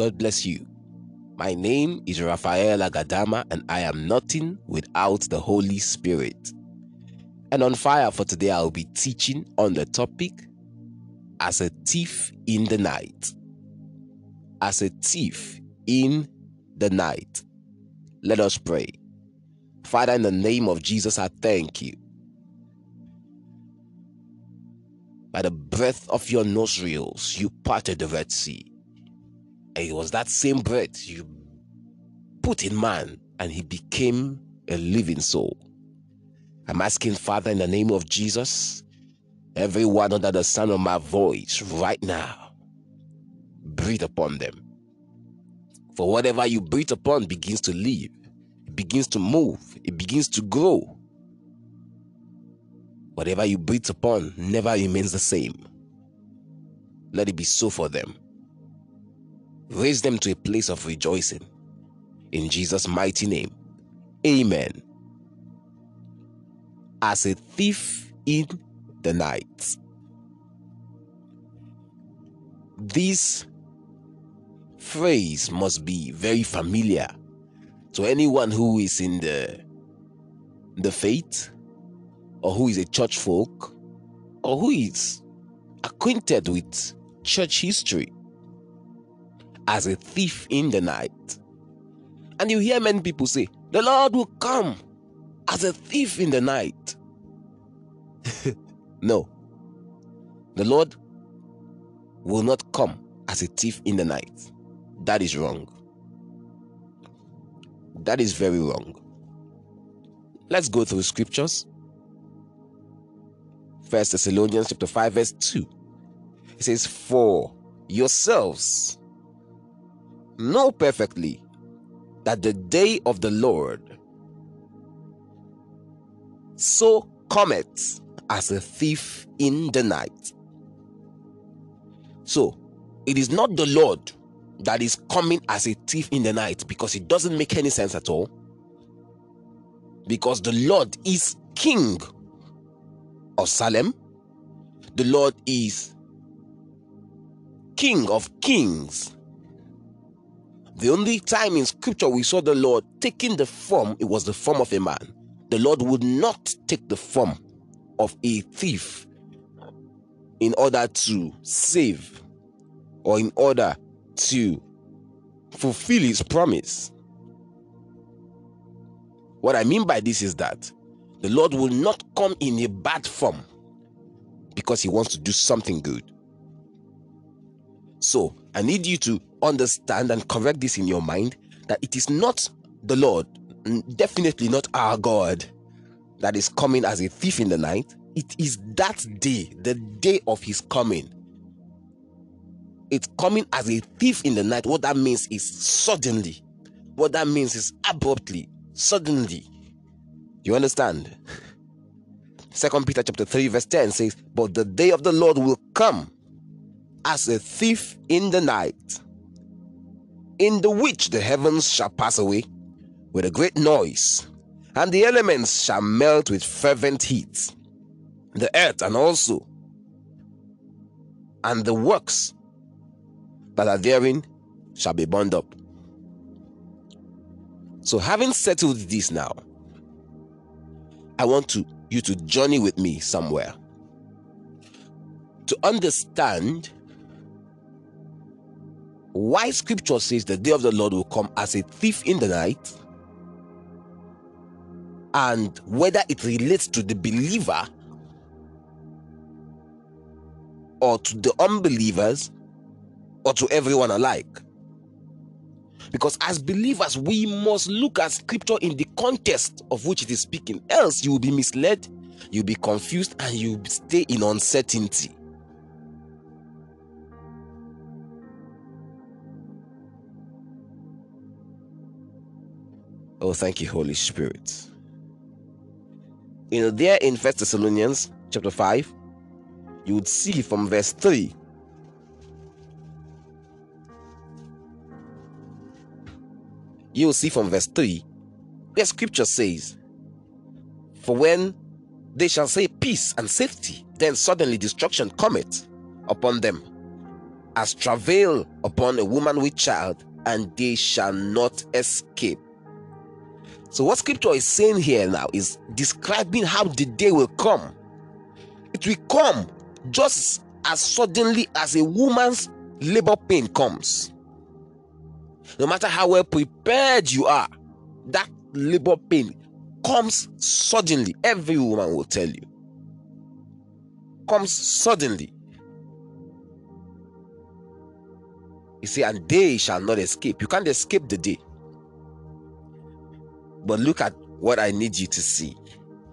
God bless you. My name is Raphael Agadama, and I am nothing without the Holy Spirit. And on fire for today, I'll be teaching on the topic as a thief in the night. As a thief in the night. Let us pray. Father, in the name of Jesus, I thank you. By the breath of your nostrils, you parted the Red Sea. And it was that same breath you put in man, and he became a living soul. I'm asking, Father, in the name of Jesus, everyone under the sound of my voice right now, breathe upon them. For whatever you breathe upon begins to live, it begins to move, it begins to grow. Whatever you breathe upon never remains the same. Let it be so for them. Raise them to a place of rejoicing. In Jesus' mighty name. Amen. As a thief in the night. This phrase must be very familiar to anyone who is in the the faith or who is a church folk or who is acquainted with church history as a thief in the night. And you hear many people say, The Lord will come as a thief in the night. no. The Lord will not come as a thief in the night. That is wrong. That is very wrong. Let's go through scriptures. First Thessalonians chapter 5, verse 2. It says, For yourselves know perfectly that the day of the Lord so cometh as a thief in the night. So, it is not the Lord that is coming as a thief in the night because it doesn't make any sense at all. Because the Lord is King of Salem, the Lord is King of Kings the only time in scripture we saw the Lord taking the form, it was the form of a man. The Lord would not take the form of a thief in order to save or in order to fulfill his promise. What I mean by this is that the Lord will not come in a bad form because he wants to do something good. So, I need you to understand and correct this in your mind that it is not the Lord, definitely not our God, that is coming as a thief in the night. It is that day, the day of his coming. It's coming as a thief in the night. What that means is suddenly. What that means is abruptly, suddenly. You understand? Second Peter chapter 3, verse 10 says, But the day of the Lord will come as a thief in the night in the which the heavens shall pass away with a great noise, and the elements shall melt with fervent heat. The earth and also, and the works that are therein shall be burned up. So, having settled this now, I want to you to journey with me somewhere to understand why scripture says the day of the Lord will come as a thief in the night, and whether it relates to the believer or to the unbelievers or to everyone alike. Because as believers, we must look at scripture in the context of which it is speaking. Else, you will be misled, you'll be confused, and you will stay in uncertainty. Oh, thank you, Holy Spirit. You know, there in First Thessalonians chapter 5, you would see from verse 3 you'll see from verse 3 the scripture says for when they shall say peace and safety then suddenly destruction cometh upon them as travail upon a woman with child and they shall not escape so what scripture is saying here now is describing how the day will come it will come just as suddenly as a woman's labor pain comes. No matter how well prepared you are, that labor pain comes suddenly. Every woman will tell you. Comes suddenly. You see, and they shall not escape. You can't escape the day. But look at what I need you to see.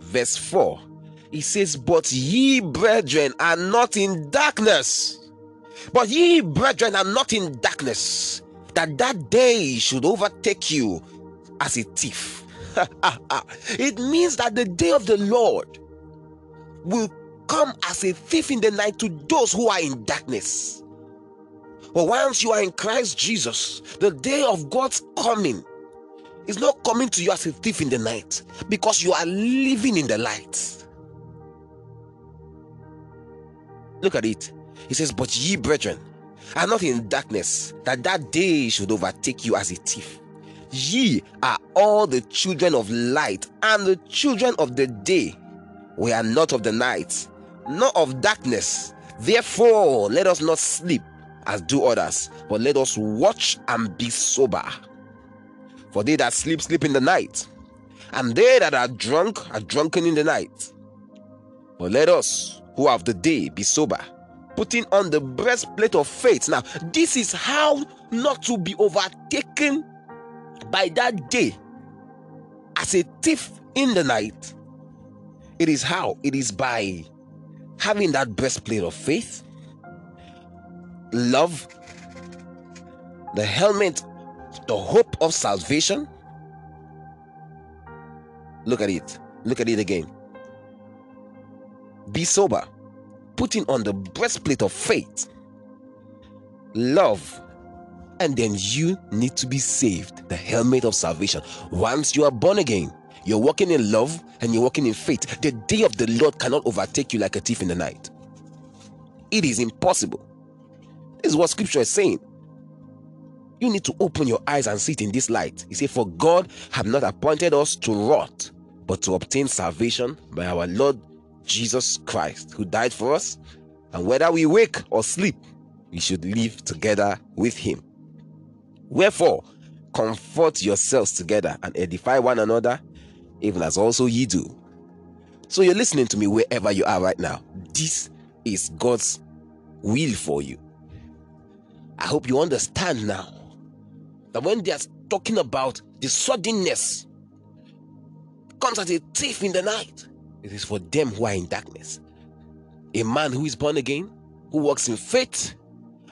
Verse 4 he says, But ye, brethren, are not in darkness. But ye, brethren, are not in darkness, that that day should overtake you as a thief. it means that the day of the Lord will come as a thief in the night to those who are in darkness. But once you are in Christ Jesus, the day of God's coming is not coming to you as a thief in the night because you are living in the light. Look at it. He says, But ye, brethren, are not in darkness, that that day should overtake you as a thief. Ye are all the children of light and the children of the day. We are not of the night, nor of darkness. Therefore, let us not sleep as do others, but let us watch and be sober. For they that sleep, sleep in the night, and they that are drunk are drunken in the night. But let us who have the day be sober, putting on the breastplate of faith. Now, this is how not to be overtaken by that day as a thief in the night. It is how? It is by having that breastplate of faith, love, the helmet, the hope of salvation. Look at it. Look at it again. Be sober, putting on the breastplate of faith, love, and then you need to be saved the helmet of salvation. Once you are born again, you're walking in love and you're walking in faith. The day of the Lord cannot overtake you like a thief in the night. It is impossible. This is what scripture is saying. You need to open your eyes and see it in this light. He said, For God have not appointed us to rot, but to obtain salvation by our Lord Jesus Christ, who died for us, and whether we wake or sleep, we should live together with him. Wherefore, comfort yourselves together and edify one another, even as also ye do. So you're listening to me wherever you are right now. This is God's will for you. I hope you understand now that when they are talking about the suddenness comes as a thief in the night, it is for them who are in darkness. A man who is born again, who walks in faith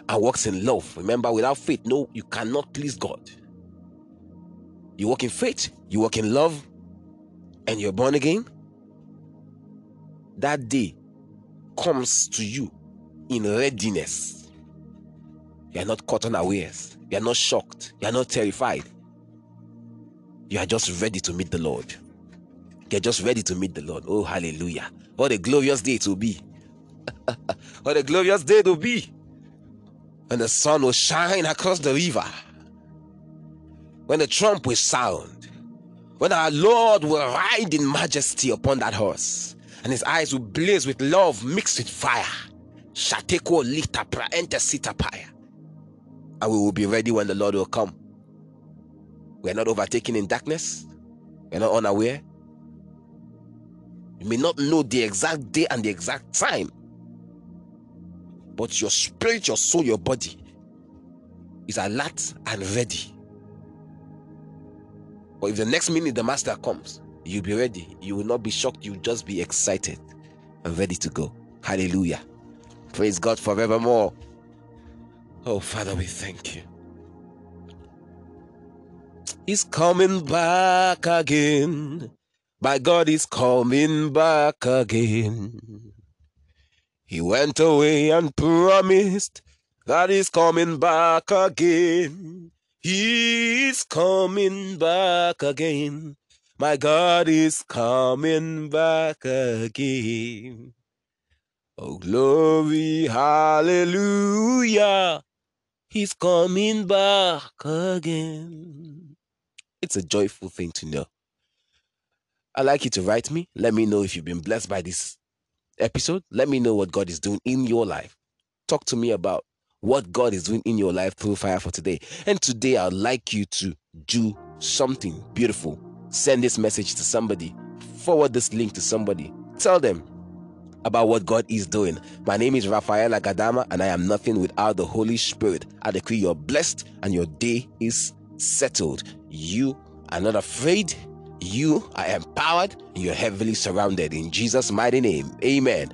and walks in love. Remember, without faith, no, you cannot please God. You walk in faith, you walk in love, and you're born again. That day comes to you in readiness. You are not caught unawares. You are not shocked. You are not terrified. You are just ready to meet the Lord. You're just ready to meet the Lord. Oh, hallelujah. What a glorious day it will be. what a glorious day it will be. When the sun will shine across the river. When the trump will sound. When our Lord will ride in majesty upon that horse. And his eyes will blaze with love mixed with fire. Shateko lita pra enter sitapaya. And we will be ready when the Lord will come. We are not overtaken in darkness. We are not unaware. You may not know the exact day and the exact time, but your spirit, your soul, your body is alert and ready But if the next minute the master comes, you'll be ready. You will not be shocked. You'll just be excited and ready to go. Hallelujah. Praise God forevermore. Oh, Father, we thank you. He's coming back again. My God is coming back again. He went away and promised that he's coming back again. He's coming back again. My God is coming back again. Oh, glory, hallelujah. He's coming back again. It's a joyful thing to know. I'd like you to write me. Let me know if you've been blessed by this episode. Let me know what God is doing in your life. Talk to me about what God is doing in your life through Fire for Today. And today, I'd like you to do something beautiful. Send this message to somebody, forward this link to somebody, tell them about what God is doing. My name is Raphael Agadama, and I am nothing without the Holy Spirit. I decree you're blessed and your day is settled. You are not afraid. You are empowered. You're heavily surrounded in Jesus' mighty name. Amen.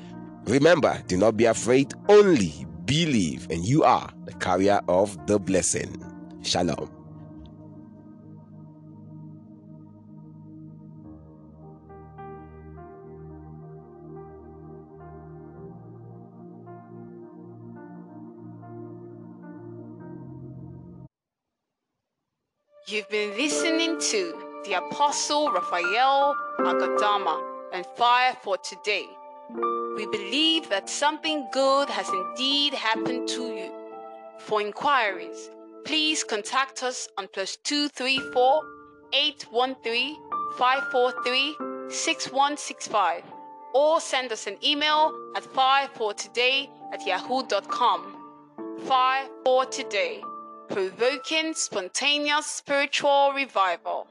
Remember, do not be afraid, only believe, and you are the carrier of the blessing. Shalom. You've been listening to the Apostle Raphael Agadama and Fire for Today. We believe that something good has indeed happened to you. For inquiries, please contact us on plus 234 813 543 6165 or send us an email at firefortoday at yahoo.com. Fire for Today provoking spontaneous spiritual revival.